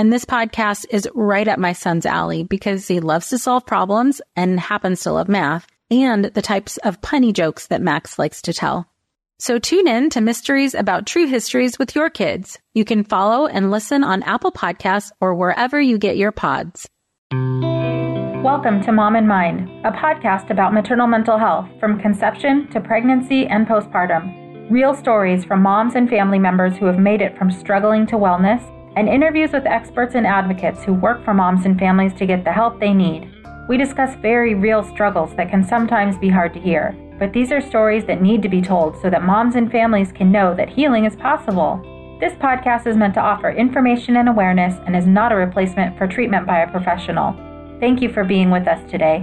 And this podcast is right up my son's alley because he loves to solve problems and happens to love math and the types of punny jokes that Max likes to tell. So tune in to Mysteries About True Histories with your kids. You can follow and listen on Apple Podcasts or wherever you get your pods. Welcome to Mom and Mind, a podcast about maternal mental health from conception to pregnancy and postpartum. Real stories from moms and family members who have made it from struggling to wellness and interviews with experts and advocates who work for moms and families to get the help they need. We discuss very real struggles that can sometimes be hard to hear, but these are stories that need to be told so that moms and families can know that healing is possible. This podcast is meant to offer information and awareness and is not a replacement for treatment by a professional. Thank you for being with us today.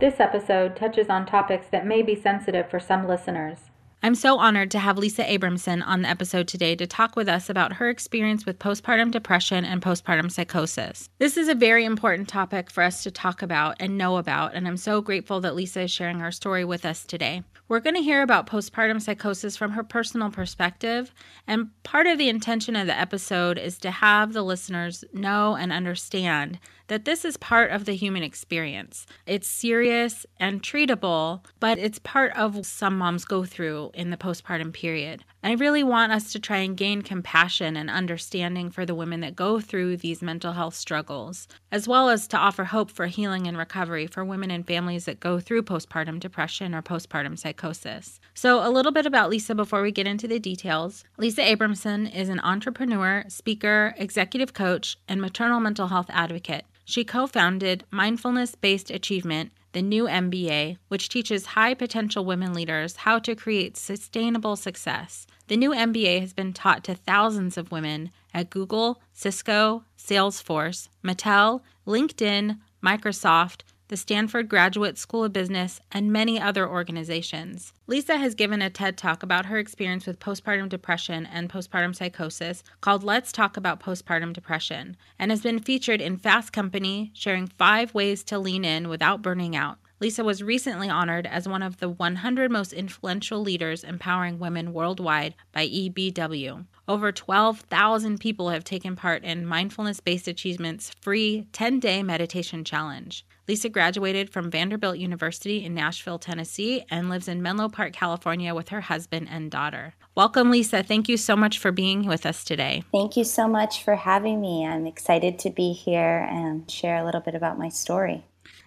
This episode touches on topics that may be sensitive for some listeners. I'm so honored to have Lisa Abramson on the episode today to talk with us about her experience with postpartum depression and postpartum psychosis. This is a very important topic for us to talk about and know about, and I'm so grateful that Lisa is sharing her story with us today. We're going to hear about postpartum psychosis from her personal perspective, and part of the intention of the episode is to have the listeners know and understand that this is part of the human experience. It's serious and treatable, but it's part of some moms go through in the postpartum period. I really want us to try and gain compassion and understanding for the women that go through these mental health struggles, as well as to offer hope for healing and recovery for women and families that go through postpartum depression or postpartum psychosis. So, a little bit about Lisa before we get into the details. Lisa Abramson is an entrepreneur, speaker, executive coach, and maternal mental health advocate. She co founded Mindfulness Based Achievement, the new MBA, which teaches high potential women leaders how to create sustainable success. The new MBA has been taught to thousands of women at Google, Cisco, Salesforce, Mattel, LinkedIn, Microsoft, the Stanford Graduate School of Business, and many other organizations. Lisa has given a TED talk about her experience with postpartum depression and postpartum psychosis called Let's Talk About Postpartum Depression, and has been featured in Fast Company, sharing five ways to lean in without burning out. Lisa was recently honored as one of the 100 most influential leaders empowering women worldwide by EBW. Over 12,000 people have taken part in Mindfulness Based Achievements free 10 day meditation challenge. Lisa graduated from Vanderbilt University in Nashville, Tennessee, and lives in Menlo Park, California with her husband and daughter. Welcome, Lisa. Thank you so much for being with us today. Thank you so much for having me. I'm excited to be here and share a little bit about my story.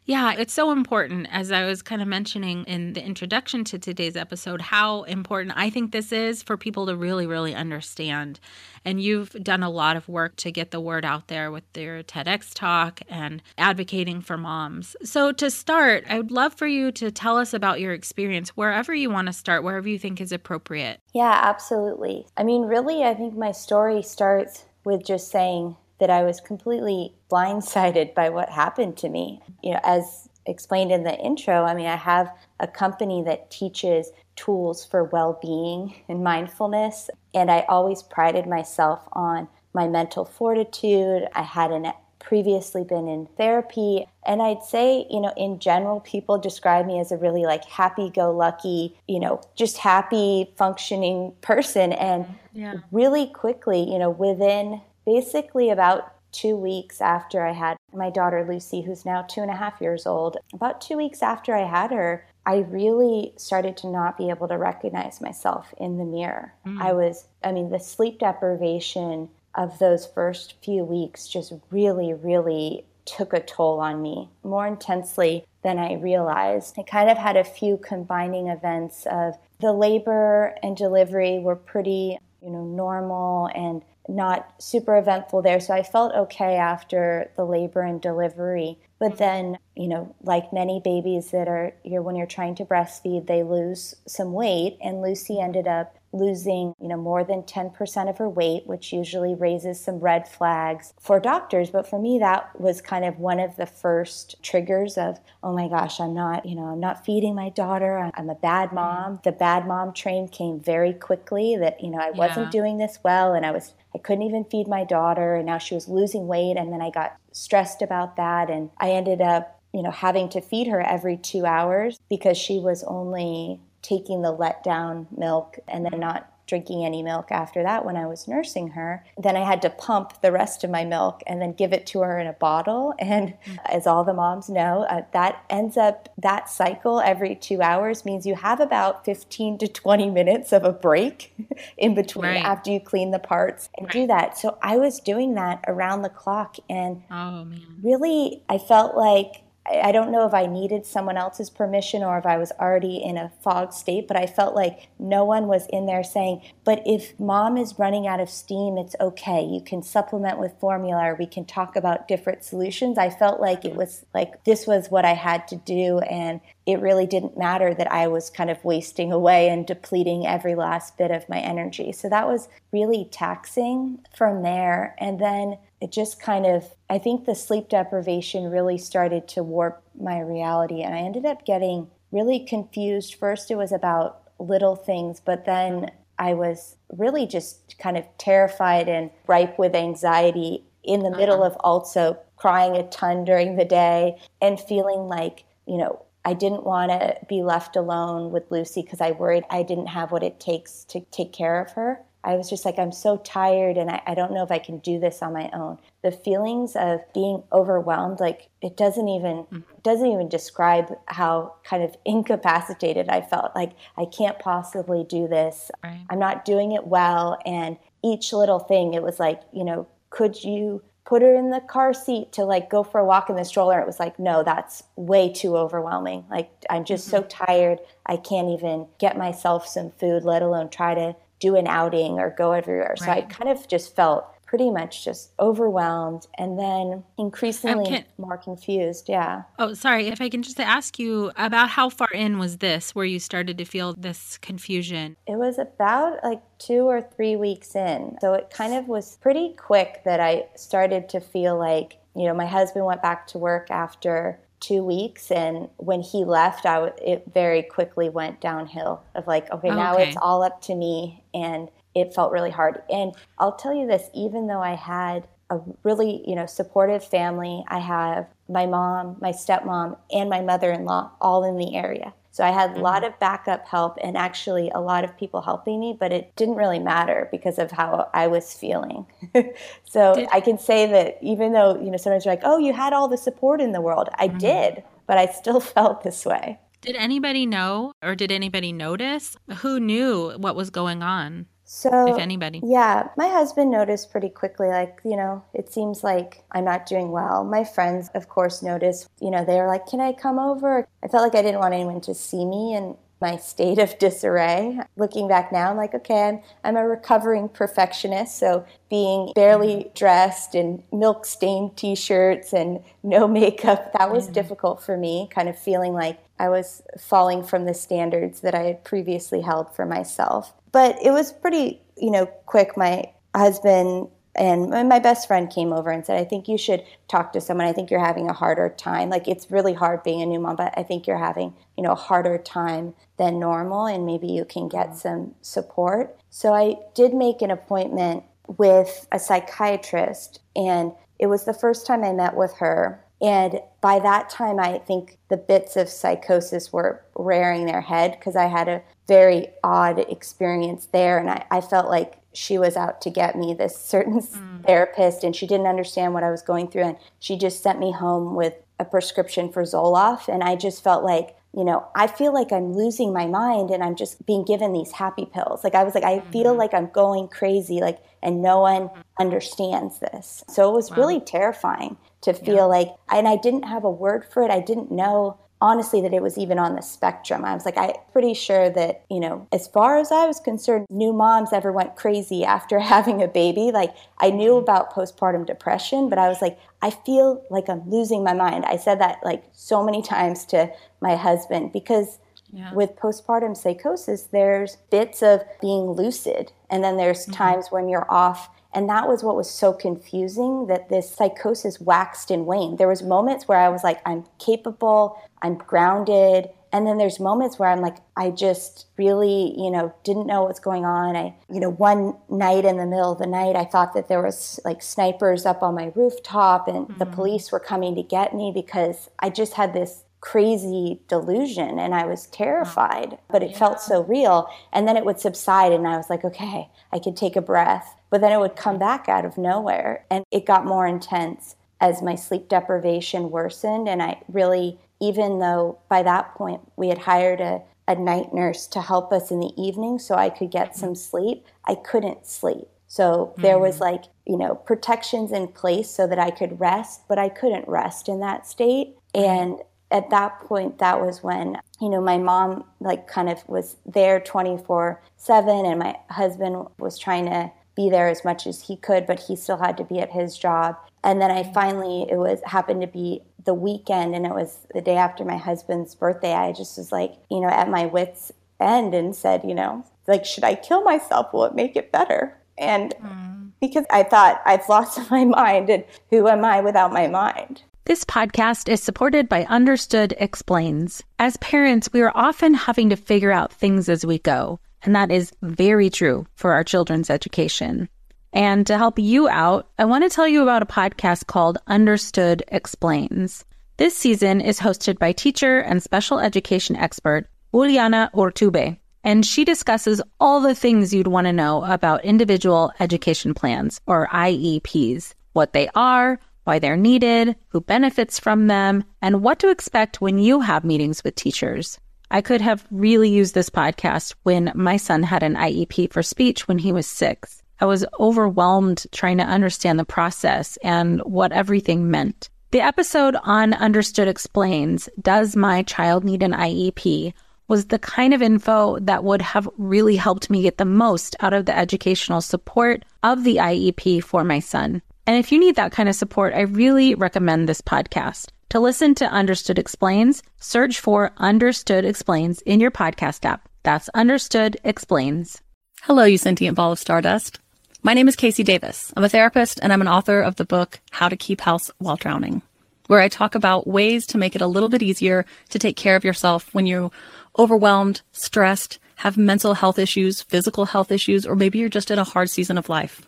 Yeah, it's so important, as I was kind of mentioning in the introduction to today's episode, how important I think this is for people to really, really understand. And you've done a lot of work to get the word out there with your TEDx talk and advocating for moms. So, to start, I would love for you to tell us about your experience wherever you want to start, wherever you think is appropriate. Yeah, absolutely. I mean, really, I think my story starts with just saying, that I was completely blindsided by what happened to me. You know, as explained in the intro, I mean, I have a company that teaches tools for well being and mindfulness, and I always prided myself on my mental fortitude. I hadn't previously been in therapy and i'd say you know in general people describe me as a really like happy go lucky you know just happy functioning person and yeah. really quickly you know within basically about two weeks after I had my daughter Lucy, who's now two and a half years old, about two weeks after I had her, I really started to not be able to recognize myself in the mirror. Mm. I was, I mean, the sleep deprivation of those first few weeks just really, really took a toll on me more intensely than I realized. I kind of had a few combining events of the labor and delivery were pretty, you know, normal and not super eventful there. So I felt okay after the labor and delivery. But mm-hmm. then, you know, like many babies that are, you're, when you're trying to breastfeed, they lose some weight. And Lucy ended up losing, you know, more than 10% of her weight, which usually raises some red flags for doctors. But for me, that was kind of one of the first triggers of, oh my gosh, I'm not, you know, I'm not feeding my daughter. I'm a bad mm-hmm. mom. The bad mom train came very quickly that, you know, I wasn't yeah. doing this well and I was, I couldn't even feed my daughter and now she was losing weight. And then I got stressed about that. And I ended up you know, having to feed her every two hours because she was only taking the let down milk and then not drinking any milk after that when I was nursing her. Then I had to pump the rest of my milk and then give it to her in a bottle. And mm. as all the moms know, uh, that ends up, that cycle every two hours means you have about 15 to 20 minutes of a break in between right. after you clean the parts and right. do that. So I was doing that around the clock. And oh, really, I felt like I don't know if I needed someone else's permission or if I was already in a fog state, but I felt like no one was in there saying, but if mom is running out of steam, it's okay. You can supplement with formula or we can talk about different solutions. I felt like it was like this was what I had to do. And it really didn't matter that I was kind of wasting away and depleting every last bit of my energy. So that was really taxing from there. And then it just kind of, I think the sleep deprivation really started to warp my reality. And I ended up getting really confused. First, it was about little things, but then I was really just kind of terrified and ripe with anxiety in the middle uh-huh. of also crying a ton during the day and feeling like, you know, I didn't want to be left alone with Lucy because I worried I didn't have what it takes to take care of her. I was just like, I'm so tired and I, I, don't know if I can do this on my own. The feelings of being overwhelmed, like it doesn't even mm-hmm. doesn't even describe how kind of incapacitated I felt. Like I can't possibly do this. Right. I'm not doing it well. And each little thing, it was like, you know, could you put her in the car seat to like go for a walk in the stroller? It was like, no, that's way too overwhelming. Like I'm just mm-hmm. so tired. I can't even get myself some food, let alone try to do an outing or go everywhere. Right. So I kind of just felt pretty much just overwhelmed and then increasingly can, more confused. Yeah. Oh, sorry. If I can just ask you about how far in was this where you started to feel this confusion? It was about like two or three weeks in. So it kind of was pretty quick that I started to feel like, you know, my husband went back to work after two weeks and when he left I w- it very quickly went downhill of like okay oh, now okay. it's all up to me and it felt really hard and i'll tell you this even though i had a really you know supportive family i have my mom my stepmom and my mother-in-law all in the area so I had a lot mm-hmm. of backup help and actually a lot of people helping me, but it didn't really matter because of how I was feeling. so did- I can say that even though, you know, sometimes you're like, oh, you had all the support in the world. I mm-hmm. did, but I still felt this way. Did anybody know or did anybody notice? Who knew what was going on? So, if anybody. Yeah, my husband noticed pretty quickly, like, you know, it seems like I'm not doing well. My friends, of course, noticed, you know, they were like, can I come over? I felt like I didn't want anyone to see me in my state of disarray. Looking back now, I'm like, okay, I'm, I'm a recovering perfectionist. So being barely mm-hmm. dressed in milk stained t shirts and no makeup, that was difficult for me, kind of feeling like I was falling from the standards that I had previously held for myself but it was pretty, you know, quick. My husband and my best friend came over and said, I think you should talk to someone. I think you're having a harder time. Like it's really hard being a new mom, but I think you're having, you know, a harder time than normal and maybe you can get mm-hmm. some support. So I did make an appointment with a psychiatrist and it was the first time I met with her. And by that time, I think the bits of psychosis were rearing their head because I had a very odd experience there. And I, I, felt like she was out to get me, this certain mm. therapist, and she didn't understand what I was going through. And she just sent me home with a prescription for Zoloft. And I just felt like, you know, I feel like I'm losing my mind and I'm just being given these happy pills. Like I was like, I mm-hmm. feel like I'm going crazy, like, and no one understands this. So it was wow. really terrifying to feel yeah. like, and I didn't have a word for it. I didn't know honestly that it was even on the spectrum. I was like, I'm pretty sure that, you know, as far as I was concerned, new moms ever went crazy after having a baby. Like, I knew mm-hmm. about postpartum depression, but I was like, I feel like I'm losing my mind. I said that like so many times to my husband because. Yeah. With postpartum psychosis, there's bits of being lucid, and then there's mm-hmm. times when you're off and that was what was so confusing that this psychosis waxed and waned. There was moments where I was like, I'm capable, I'm grounded. And then there's moments where I'm like, I just really, you know, didn't know what's going on. I, you know, one night in the middle of the night, I thought that there was like snipers up on my rooftop and mm-hmm. the police were coming to get me because I just had this crazy delusion and I was terrified, but it yeah. felt so real. And then it would subside and I was like, okay, I could take a breath. But then it would come back out of nowhere and it got more intense as my sleep deprivation worsened. And I really, even though by that point we had hired a, a night nurse to help us in the evening so I could get some sleep, I couldn't sleep. So there was mm. like, you know, protections in place so that I could rest, but I couldn't rest in that state. And at that point that was when you know my mom like kind of was there 24 7 and my husband was trying to be there as much as he could but he still had to be at his job. And then i finally it was happened to be the weekend and it was the day after my husband's birthday. I just was like you know at my wits end and said you know like should i kill myself? Will it make it better? And mm. because i thought i've lost my mind and who am i without my mind? This podcast is supported by Understood Explains. As parents, we are often having to figure out things as we go, and that is very true for our children's education. And to help you out, I want to tell you about a podcast called Understood Explains. This season is hosted by teacher and special education expert Juliana Urtubey, and she discusses all the things you'd want to know about individual education plans, or IEPs, what they are, why they're needed, who benefits from them, and what to expect when you have meetings with teachers. I could have really used this podcast when my son had an IEP for speech when he was six. I was overwhelmed trying to understand the process and what everything meant. The episode on Understood Explains Does My Child Need an IEP? was the kind of info that would have really helped me get the most out of the educational support of the IEP for my son. And if you need that kind of support, I really recommend this podcast. To listen to Understood Explains, search for Understood Explains in your podcast app. That's Understood Explains. Hello, you sentient ball of stardust. My name is KC Davis. I'm a therapist and I'm an author of the book How to Keep House While Drowning, where I talk about ways to make it a little bit easier to take care of yourself when you're overwhelmed, stressed, have mental health issues, physical health issues, or maybe you're just in a hard season of life.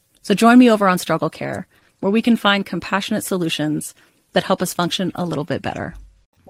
So join me over on Struggle Care, where we can find compassionate solutions that help us function a little bit better.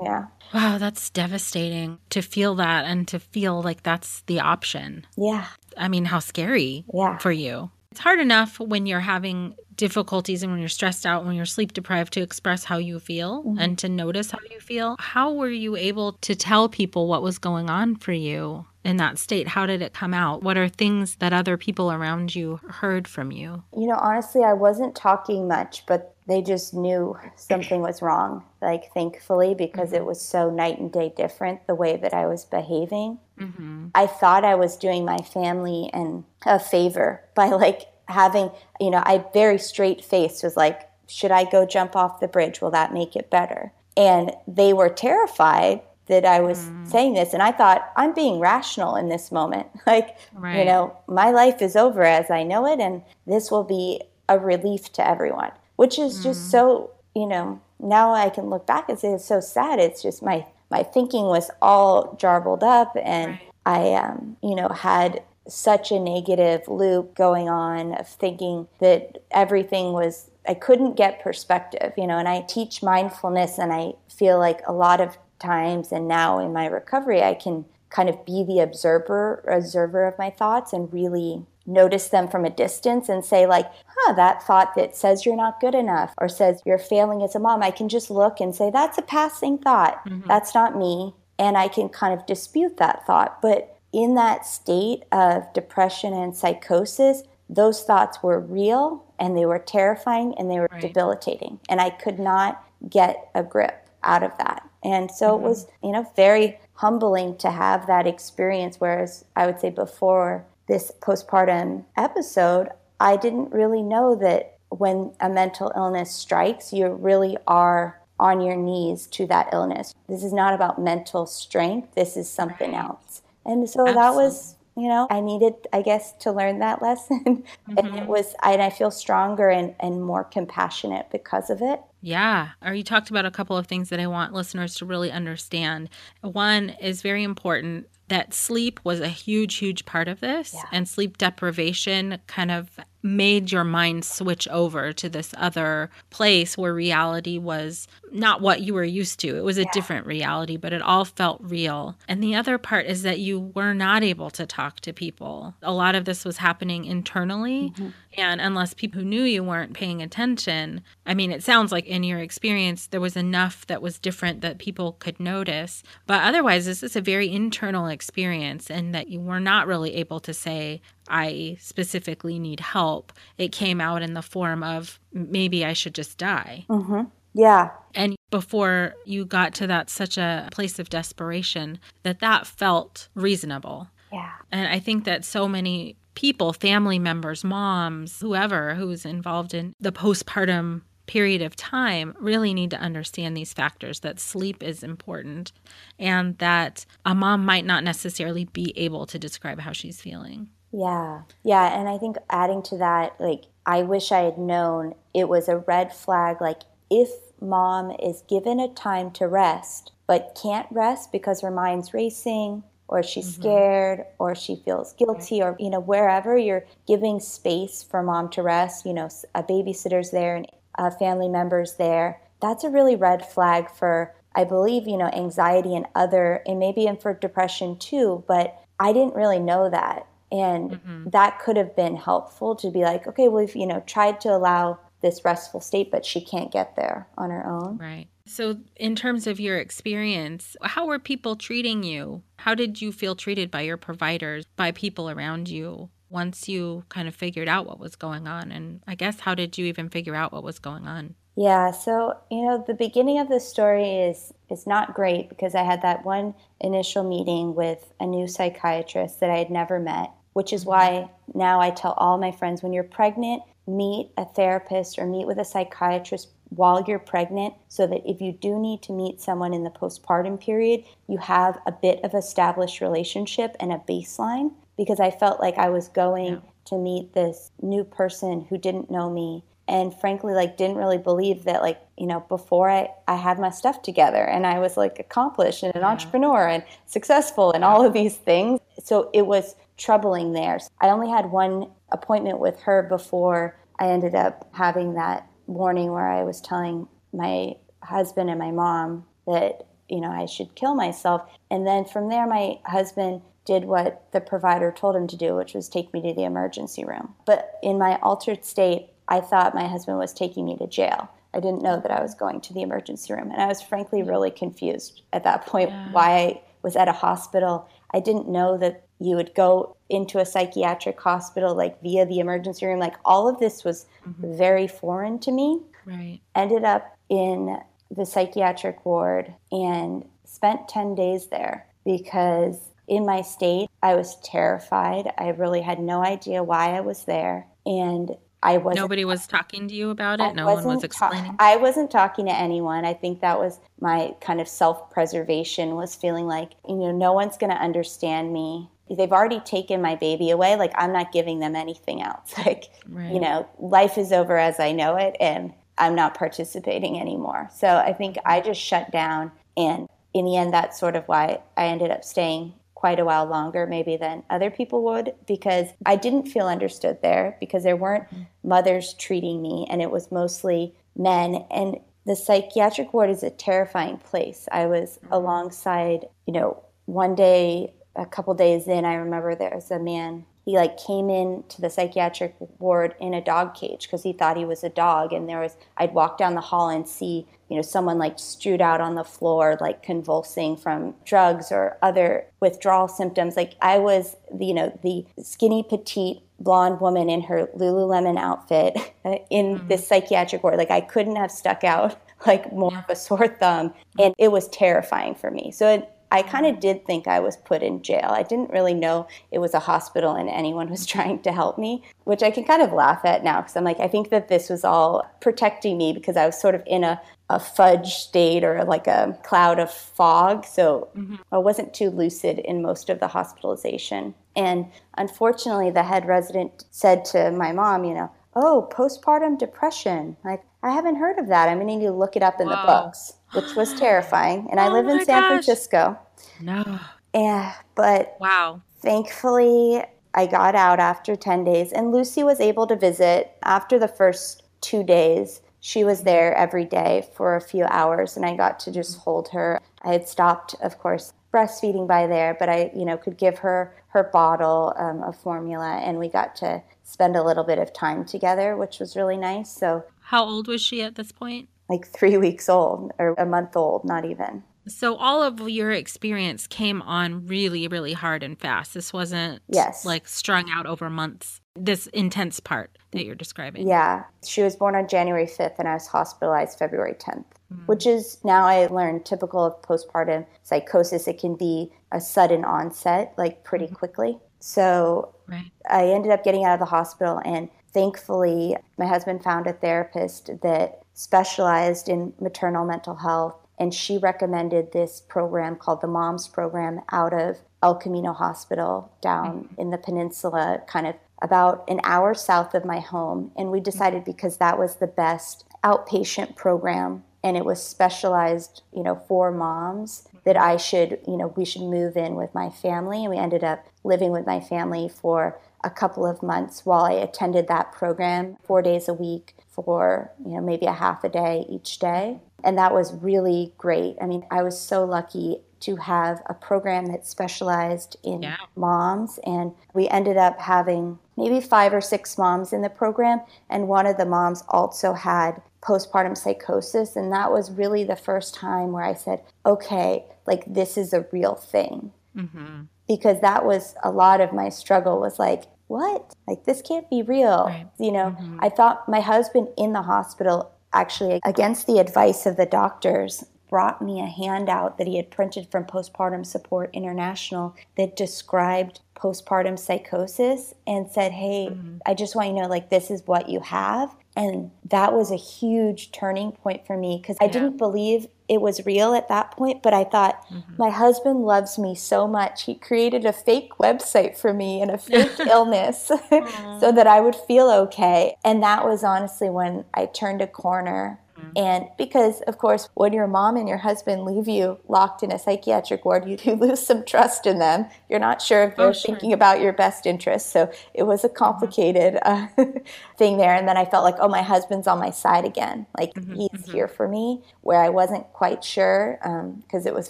Yeah. Wow, that's devastating to feel that and to feel like that's the option. Yeah. I mean, how scary yeah. for you. It's hard enough when you're having difficulties and when you're stressed out, and when you're sleep deprived, to express how you feel mm-hmm. and to notice how you feel. How were you able to tell people what was going on for you in that state? How did it come out? What are things that other people around you heard from you? You know, honestly, I wasn't talking much, but they just knew something was wrong, like thankfully, because mm-hmm. it was so night and day different the way that I was behaving. Mm-hmm. I thought I was doing my family and a favor by like having, you know, I very straight face was like, should I go jump off the bridge? Will that make it better? And they were terrified that I was mm. saying this. And I thought, I'm being rational in this moment. Like, right. you know, my life is over as I know it, and this will be a relief to everyone, which is mm. just so, you know, now I can look back and say it's so sad. It's just my, my thinking was all jarbled up, and right. I, um, you know, had such a negative loop going on of thinking that everything was I couldn't get perspective, you know, and I teach mindfulness and I feel like a lot of times and now in my recovery, I can kind of be the observer observer of my thoughts and really notice them from a distance and say like huh that thought that says you're not good enough or says you're failing as a mom i can just look and say that's a passing thought mm-hmm. that's not me and i can kind of dispute that thought but in that state of depression and psychosis those thoughts were real and they were terrifying and they were right. debilitating and i could not get a grip out of that and so mm-hmm. it was you know very humbling to have that experience. Whereas I would say before this postpartum episode, I didn't really know that when a mental illness strikes, you really are on your knees to that illness. This is not about mental strength, this is something right. else. And so Absolutely. that was you know i needed i guess to learn that lesson mm-hmm. and it mm-hmm. was and i feel stronger and, and more compassionate because of it yeah or you talked about a couple of things that i want listeners to really understand one is very important that sleep was a huge huge part of this yeah. and sleep deprivation kind of made your mind switch over to this other place where reality was not what you were used to. It was a yeah. different reality, but it all felt real. And the other part is that you were not able to talk to people. A lot of this was happening internally. Mm-hmm. And unless people who knew you weren't paying attention, I mean, it sounds like in your experience, there was enough that was different that people could notice. But otherwise, this is a very internal experience, and that you were not really able to say, I specifically need help. It came out in the form of maybe I should just die. Mm-hmm. Yeah. And before you got to that such a place of desperation, that that felt reasonable. Yeah. And I think that so many people, family members, moms, whoever who's involved in the postpartum period of time really need to understand these factors that sleep is important and that a mom might not necessarily be able to describe how she's feeling. Yeah. Yeah. And I think adding to that, like, I wish I had known it was a red flag. Like, if mom is given a time to rest, but can't rest because her mind's racing, or she's mm-hmm. scared, or she feels guilty, or, you know, wherever you're giving space for mom to rest, you know, a babysitter's there and a family member's there, that's a really red flag for, I believe, you know, anxiety and other, and maybe in for depression too, but I didn't really know that and mm-hmm. that could have been helpful to be like okay we've you know tried to allow this restful state but she can't get there on her own right so in terms of your experience how were people treating you? How did you feel treated by your providers by people around you once you kind of figured out what was going on? And i guess how did you even figure out what was going on? Yeah, so you know the beginning of the story is is not great because I had that one initial meeting with a new psychiatrist that I had never met which is mm-hmm. why now I tell all my friends when you're pregnant, meet a therapist or meet with a psychiatrist while you're pregnant so that if you do need to meet someone in the postpartum period, you have a bit of established relationship and a baseline because I felt like I was going yeah. to meet this new person who didn't know me and frankly like didn't really believe that like you know before i i had my stuff together and i was like accomplished and an yeah. entrepreneur and successful and all of these things so it was troubling there. I only had one appointment with her before I ended up having that warning where I was telling my husband and my mom that, you know, I should kill myself. And then from there, my husband did what the provider told him to do, which was take me to the emergency room. But in my altered state, I thought my husband was taking me to jail. I didn't know that I was going to the emergency room. And I was frankly really confused at that point yeah. why I was at a hospital. I didn't know that you would go into a psychiatric hospital like via the emergency room like all of this was mm-hmm. very foreign to me right ended up in the psychiatric ward and spent 10 days there because in my state i was terrified i really had no idea why i was there and I was Nobody was talking to you about it. I no one was explaining. Ta- I wasn't talking to anyone. I think that was my kind of self-preservation was feeling like, you know, no one's going to understand me they've already taken my baby away like i'm not giving them anything else like right. you know life is over as i know it and i'm not participating anymore so i think i just shut down and in the end that's sort of why i ended up staying quite a while longer maybe than other people would because i didn't feel understood there because there weren't mm-hmm. mothers treating me and it was mostly men and the psychiatric ward is a terrifying place. I was mm-hmm. alongside, you know, one day, a couple days in, I remember there was a man he like came in to the psychiatric ward in a dog cage because he thought he was a dog and there was i'd walk down the hall and see you know someone like strewed out on the floor like convulsing from drugs or other withdrawal symptoms. Like i was you know the skinny petite blonde woman in her lululemon outfit in mm-hmm. this psychiatric ward. Like i couldn't have stuck out like more of a sore thumb and it was terrifying for me. So it I kind of did think I was put in jail. I didn't really know it was a hospital and anyone was trying to help me, which I can kind of laugh at now because I'm like, I think that this was all protecting me because I was sort of in a, a fudge state or like a cloud of fog. So mm-hmm. I wasn't too lucid in most of the hospitalization. And unfortunately, the head resident said to my mom, you know, oh, postpartum depression. Like, I haven't heard of that. I'm going to need to look it up in Whoa. the books which was terrifying. And I oh live in San gosh. Francisco. No. Yeah, but wow. Thankfully, I got out after 10 days, and Lucy was able to visit after the first two days. She was there every day for a few hours, and I got to just hold her. I had stopped, of course, breastfeeding by there, but I, you know, could give her her bottle um, of formula, and we got to spend a little bit of time together, which was really nice. So, how old was she at this point? Like three weeks old or a month old, not even. So all of your experience came on really, really hard and fast. This wasn't yes. like strung out over months. This intense part that you're describing. Yeah. She was born on January 5th and I was hospitalized February 10th, mm. which is now I learned typical of postpartum psychosis. It can be a sudden onset, like pretty mm. quickly. So right. I ended up getting out of the hospital and thankfully my husband found a therapist that specialized in maternal mental health, and she recommended this program called the MOMS program out of El Camino Hospital down mm-hmm. in the peninsula, kind of about an hour south of my home. And we decided because that was the best outpatient program and it was specialized, you know, for moms that I should, you know, we should move in with my family. And we ended up living with my family for a couple of months while I attended that program four days a week for you know maybe a half a day each day. And that was really great. I mean i was so lucky to have a program that specialized in yeah. moms. And we ended up having maybe five or six moms in the program. And one of the moms also had postpartum psychosis. And that was really the first time where i said okay like this is a real thing. Mm-hmm. Because that was a lot of my struggle was like what? Like, this can't be real. Right. You know, mm-hmm. I thought my husband in the hospital, actually, against the advice of the doctors, brought me a handout that he had printed from Postpartum Support International that described postpartum psychosis and said, Hey, mm-hmm. I just want you to know, like, this is what you have. And that was a huge turning point for me because yeah. I didn't believe it was real at that point, but I thought, mm-hmm. my husband loves me so much. He created a fake website for me and a fake illness so that I would feel okay. And that was honestly when I turned a corner. And because, of course, when your mom and your husband leave you locked in a psychiatric ward, you do lose some trust in them. You're not sure if they're oh, sure. thinking about your best interests. So it was a mm-hmm. complicated uh, thing there. And then I felt like, oh, my husband's on my side again. Like mm-hmm, he's mm-hmm. here for me, where I wasn't quite sure because um, it was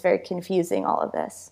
very confusing, all of this.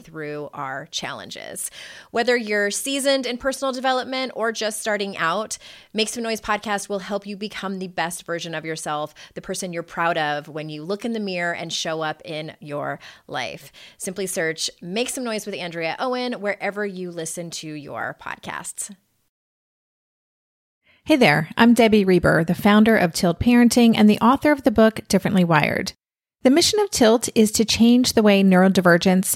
through our challenges. Whether you're seasoned in personal development or just starting out, Make Some Noise podcast will help you become the best version of yourself, the person you're proud of when you look in the mirror and show up in your life. Simply search Make Some Noise with Andrea Owen wherever you listen to your podcasts. Hey there, I'm Debbie Reber, the founder of Tilt Parenting and the author of the book Differently Wired. The mission of Tilt is to change the way neurodivergence,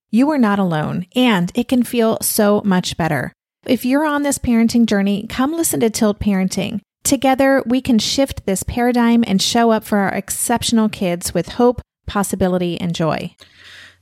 you are not alone, and it can feel so much better. If you're on this parenting journey, come listen to Tilt Parenting. Together, we can shift this paradigm and show up for our exceptional kids with hope, possibility, and joy.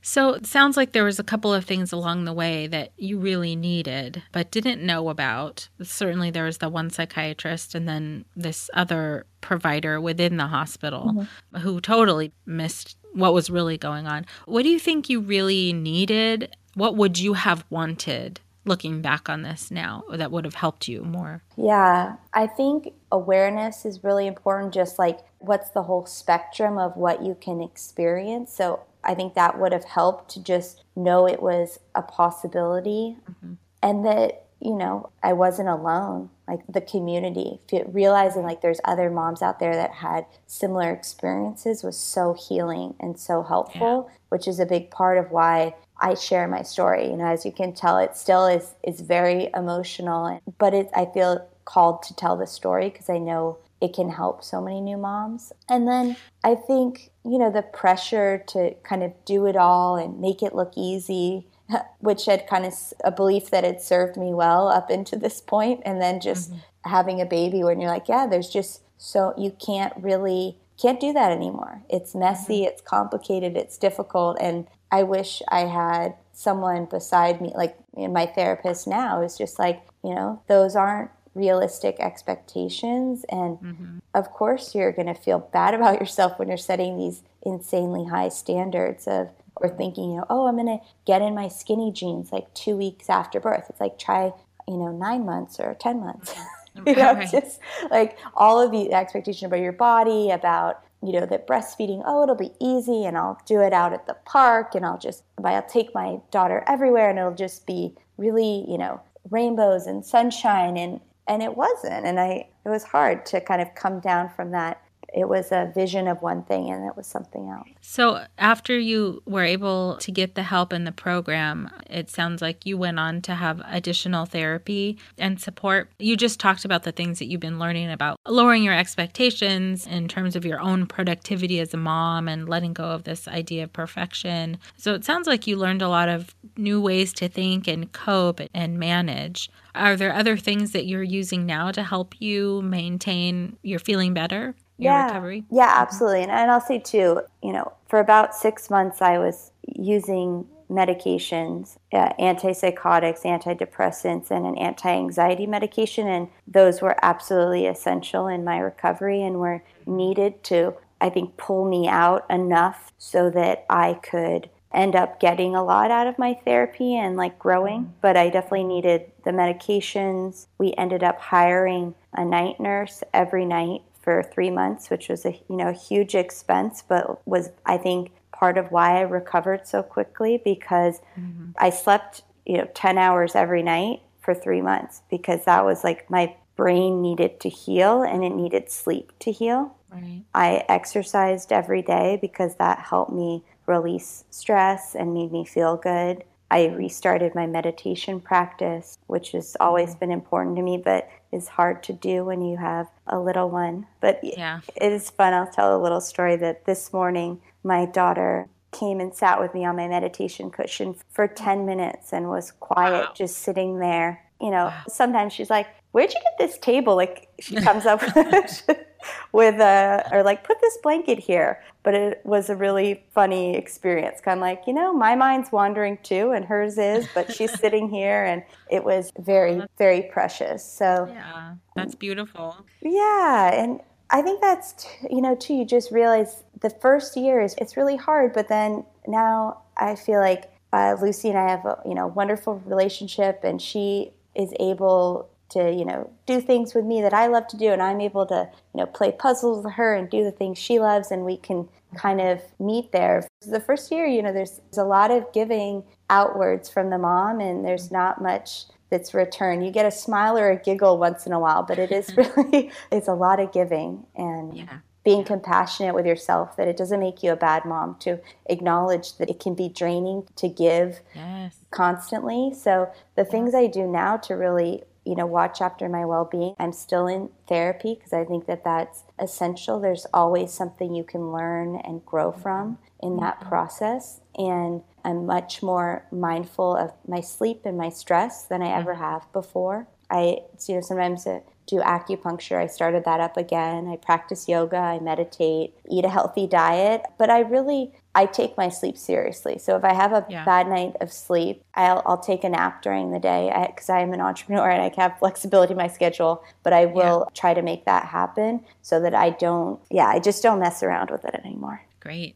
So it sounds like there was a couple of things along the way that you really needed but didn't know about. Certainly there was the one psychiatrist and then this other provider within the hospital mm-hmm. who totally missed what was really going on. What do you think you really needed? What would you have wanted looking back on this now that would have helped you more? Yeah, I think awareness is really important, just like what's the whole spectrum of what you can experience. So I think that would have helped to just know it was a possibility mm-hmm. and that, you know, I wasn't alone. Like the community, realizing like there's other moms out there that had similar experiences was so healing and so helpful, yeah. which is a big part of why I share my story. You know, as you can tell, it still is is very emotional, but it I feel called to tell the story because I know it can help so many new moms. And then I think, you know, the pressure to kind of do it all and make it look easy, which had kind of a belief that had served me well up into this point, and then just mm-hmm. having a baby when you're like, yeah, there's just so you can't really can't do that anymore. It's messy, mm-hmm. it's complicated, it's difficult, and I wish I had someone beside me, like my therapist now, is just like, you know, those aren't realistic expectations. And mm-hmm. of course, you're going to feel bad about yourself when you're setting these insanely high standards of, or thinking, you know, oh, I'm going to get in my skinny jeans like two weeks after birth. It's like try, you know, nine months or 10 months. Mm-hmm. you know, right. just like all of the expectation about your body, about you know that breastfeeding oh it'll be easy and i'll do it out at the park and i'll just i'll take my daughter everywhere and it'll just be really you know rainbows and sunshine and and it wasn't and i it was hard to kind of come down from that it was a vision of one thing and it was something else. So, after you were able to get the help in the program, it sounds like you went on to have additional therapy and support. You just talked about the things that you've been learning about lowering your expectations in terms of your own productivity as a mom and letting go of this idea of perfection. So, it sounds like you learned a lot of new ways to think and cope and manage. Are there other things that you're using now to help you maintain your feeling better? Yeah. recovery? Yeah, mm-hmm. absolutely. And, and I'll say too, you know, for about six months, I was using medications, uh, antipsychotics, antidepressants, and an anti anxiety medication. And those were absolutely essential in my recovery and were needed to, I think, pull me out enough so that I could end up getting a lot out of my therapy and like growing. Mm-hmm. But I definitely needed the medications. We ended up hiring a night nurse every night for three months, which was a you know a huge expense, but was I think part of why I recovered so quickly because mm-hmm. I slept you know ten hours every night for three months because that was like my brain needed to heal and it needed sleep to heal. Right. I exercised every day because that helped me release stress and made me feel good. I restarted my meditation practice, which has always mm-hmm. been important to me, but is hard to do when you have a little one. But yeah. it is fun. I'll tell a little story that this morning my daughter came and sat with me on my meditation cushion for 10 minutes and was quiet, wow. just sitting there. You know, wow. sometimes she's like, Where'd you get this table? Like she comes up with a or like put this blanket here. But it was a really funny experience. Kind of like you know my mind's wandering too and hers is but she's sitting here and it was very very precious. So yeah that's beautiful. Yeah and i think that's t- you know too you just realize the first year is it's really hard but then now i feel like uh, lucy and i have a you know wonderful relationship and she is able to you know do things with me that I love to do, and I'm able to you know play puzzles with her and do the things she loves, and we can kind of meet there. The first year, you know, there's, there's a lot of giving outwards from the mom, and there's not much that's returned. You get a smile or a giggle once in a while, but it is really it's a lot of giving and. Yeah being compassionate with yourself that it doesn't make you a bad mom to acknowledge that it can be draining to give yes. constantly so the things i do now to really you know, watch after my well being. I'm still in therapy because I think that that's essential. There's always something you can learn and grow mm-hmm. from in that mm-hmm. process. And I'm much more mindful of my sleep and my stress than I ever mm-hmm. have before. I, you know, sometimes uh, do acupuncture. I started that up again. I practice yoga, I meditate, eat a healthy diet, but I really I take my sleep seriously. So if I have a yeah. bad night of sleep, I'll, I'll take a nap during the day because I, am an entrepreneur and I have flexibility in my schedule. But I will yeah. try to make that happen so that I don't, yeah, I just don't mess around with it anymore. Great.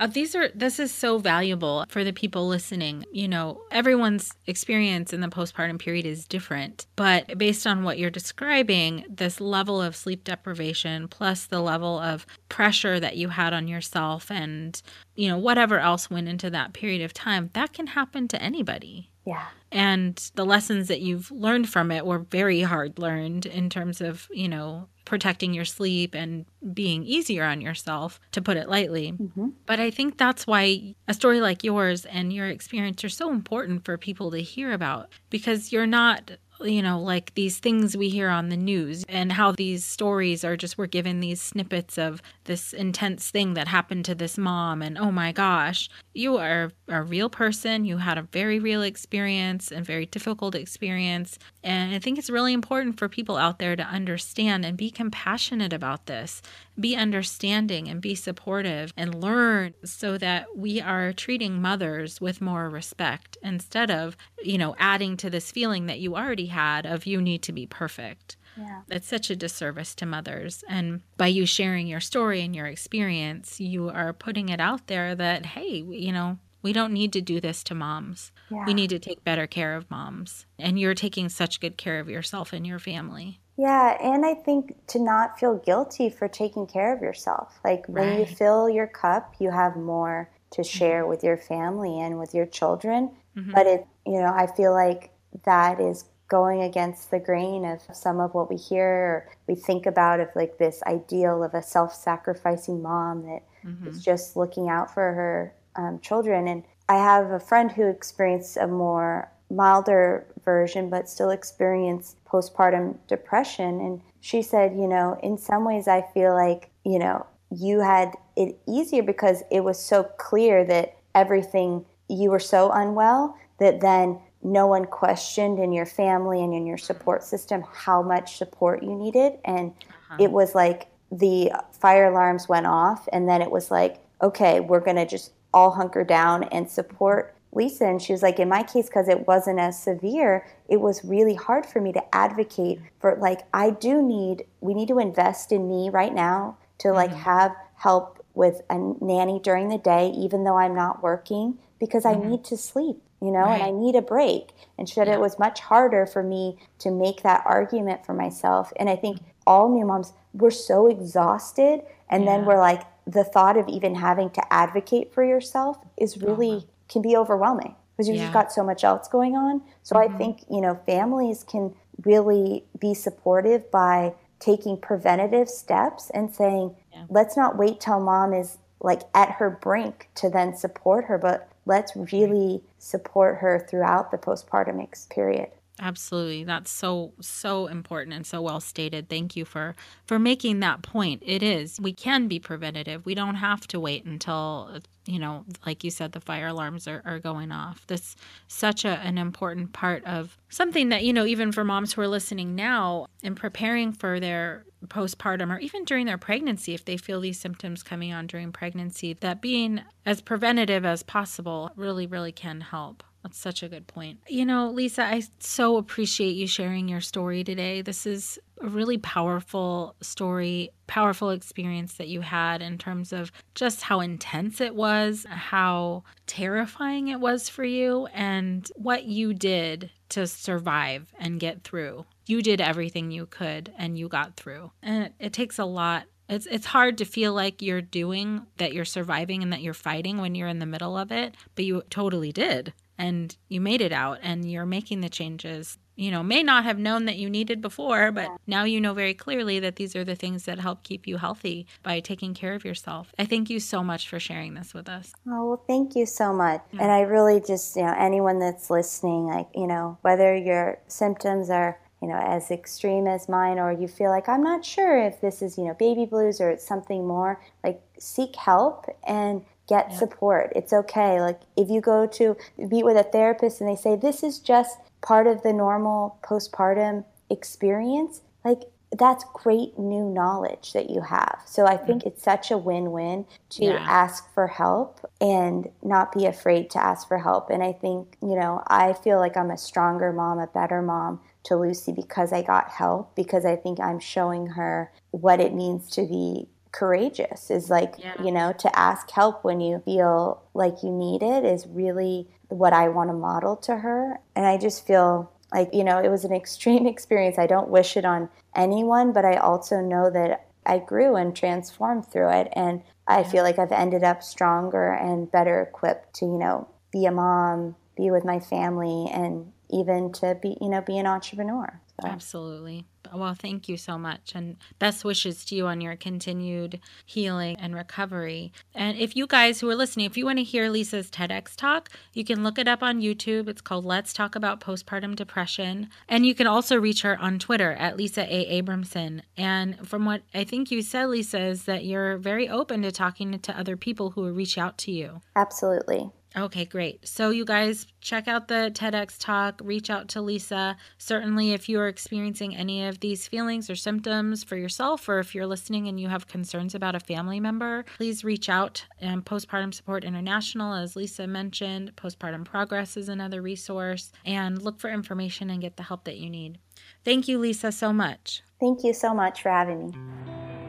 Uh, these are this is so valuable for the people listening. You know, everyone's experience in the postpartum period is different, but based on what you're describing, this level of sleep deprivation plus the level of pressure that you had on yourself and you know whatever else went into that period of time, that can happen to anybody. Yeah. And the lessons that you've learned from it were very hard learned in terms of, you know, protecting your sleep and being easier on yourself, to put it lightly. Mm-hmm. But I think that's why a story like yours and your experience are so important for people to hear about because you're not you know, like these things we hear on the news and how these stories are just, we're given these snippets of this intense thing that happened to this mom. And oh my gosh, you are a real person. You had a very real experience and very difficult experience. And I think it's really important for people out there to understand and be compassionate about this, be understanding and be supportive and learn so that we are treating mothers with more respect instead of, you know, adding to this feeling that you already had of you need to be perfect. Yeah. It's such a disservice to mothers. And by you sharing your story and your experience, you are putting it out there that, hey, you know, we don't need to do this to moms. Yeah. We need to take better care of moms. And you're taking such good care of yourself and your family. Yeah, and I think to not feel guilty for taking care of yourself. Like when right. you fill your cup, you have more to mm-hmm. share mm-hmm. with your family and with your children. Mm-hmm. But it, you know, I feel like that is going against the grain of some of what we hear or we think about of like this ideal of a self-sacrificing mom that mm-hmm. is just looking out for her um, children. And I have a friend who experienced a more milder version, but still experienced postpartum depression. And she said, you know, in some ways, I feel like, you know, you had it easier because it was so clear that everything, you were so unwell that then no one questioned in your family and in your support system how much support you needed. And uh-huh. it was like the fire alarms went off, and then it was like, okay, we're going to just all hunker down and support Lisa. And she was like, in my case, because it wasn't as severe, it was really hard for me to advocate for, like, I do need, we need to invest in me right now to, like, mm-hmm. have help with a nanny during the day, even though I'm not working, because mm-hmm. I need to sleep, you know, right. and I need a break. And she said yeah. it was much harder for me to make that argument for myself. And I think all new moms, we're so exhausted. And yeah. then we're like, the thought of even having to advocate for yourself is really uh-huh. can be overwhelming because you've yeah. got so much else going on. So mm-hmm. I think, you know, families can really be supportive by taking preventative steps and saying, yeah. let's not wait till mom is like at her brink to then support her, but let's really support her throughout the postpartum period. Absolutely. That's so so important and so well stated. Thank you for for making that point. It is. We can be preventative. We don't have to wait until you know, like you said, the fire alarms are, are going off. That's such a, an important part of something that, you know, even for moms who are listening now in preparing for their postpartum or even during their pregnancy, if they feel these symptoms coming on during pregnancy, that being as preventative as possible really, really can help. That's such a good point. You know, Lisa, I so appreciate you sharing your story today. This is a really powerful story, powerful experience that you had in terms of just how intense it was, how terrifying it was for you, and what you did to survive and get through. You did everything you could and you got through. And it, it takes a lot. It's it's hard to feel like you're doing that you're surviving and that you're fighting when you're in the middle of it, but you totally did. And you made it out and you're making the changes. You know may not have known that you needed before but now you know very clearly that these are the things that help keep you healthy by taking care of yourself. I thank you so much for sharing this with us. Oh well thank you so much. Yeah. and i really just you know anyone that's listening like you know whether your symptoms are you know as extreme as mine or you feel like i'm not sure if this is you know baby blues or it's something more like seek help and get yeah. support. It's okay. Like if you go to meet with a therapist and they say this is just part of the normal postpartum experience, like that's great new knowledge that you have. So I think mm-hmm. it's such a win-win to yeah. ask for help and not be afraid to ask for help. And I think, you know, I feel like I'm a stronger mom, a better mom to Lucy because I got help because I think I'm showing her what it means to be courageous is like yeah. you know to ask help when you feel like you need it is really what i want to model to her and i just feel like you know it was an extreme experience i don't wish it on anyone but i also know that i grew and transformed through it and i yeah. feel like i've ended up stronger and better equipped to you know be a mom be with my family and even to be you know be an entrepreneur so. absolutely well, thank you so much. And best wishes to you on your continued healing and recovery. And if you guys who are listening, if you want to hear Lisa's TEDx talk, you can look it up on YouTube. It's called Let's Talk About Postpartum Depression. And you can also reach her on Twitter at Lisa A. Abramson. And from what I think you said, Lisa, is that you're very open to talking to other people who will reach out to you. Absolutely. Okay, great. So, you guys check out the TEDx talk, reach out to Lisa. Certainly, if you are experiencing any of these feelings or symptoms for yourself, or if you're listening and you have concerns about a family member, please reach out. And Postpartum Support International, as Lisa mentioned, Postpartum Progress is another resource, and look for information and get the help that you need. Thank you, Lisa, so much. Thank you so much for having me.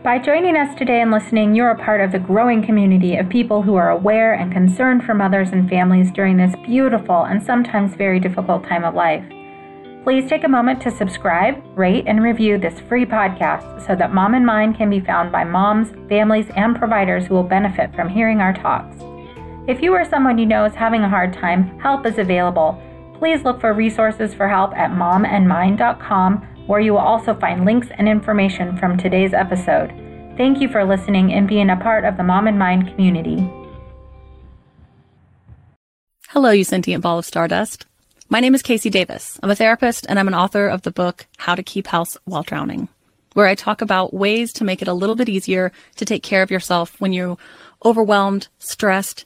By joining us today and listening, you're a part of the growing community of people who are aware and concerned for mothers and families during this beautiful and sometimes very difficult time of life. Please take a moment to subscribe, rate, and review this free podcast so that Mom and Mind can be found by moms, families, and providers who will benefit from hearing our talks. If you or someone you know is having a hard time, help is available. Please look for resources for help at momandmind.com where you will also find links and information from today's episode. Thank you for listening and being a part of the Mom and Mind community. Hello, you sentient ball of stardust. My name is KC Davis. I'm a therapist and I'm an author of the book How to Keep House While Drowning, where I talk about ways to make it a little bit easier to take care of yourself when you're overwhelmed, stressed,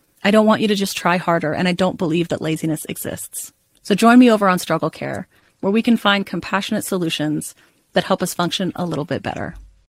I don't want you to just try harder, and I don't believe that laziness exists. So join me over on Struggle Care, where we can find compassionate solutions that help us function a little bit better.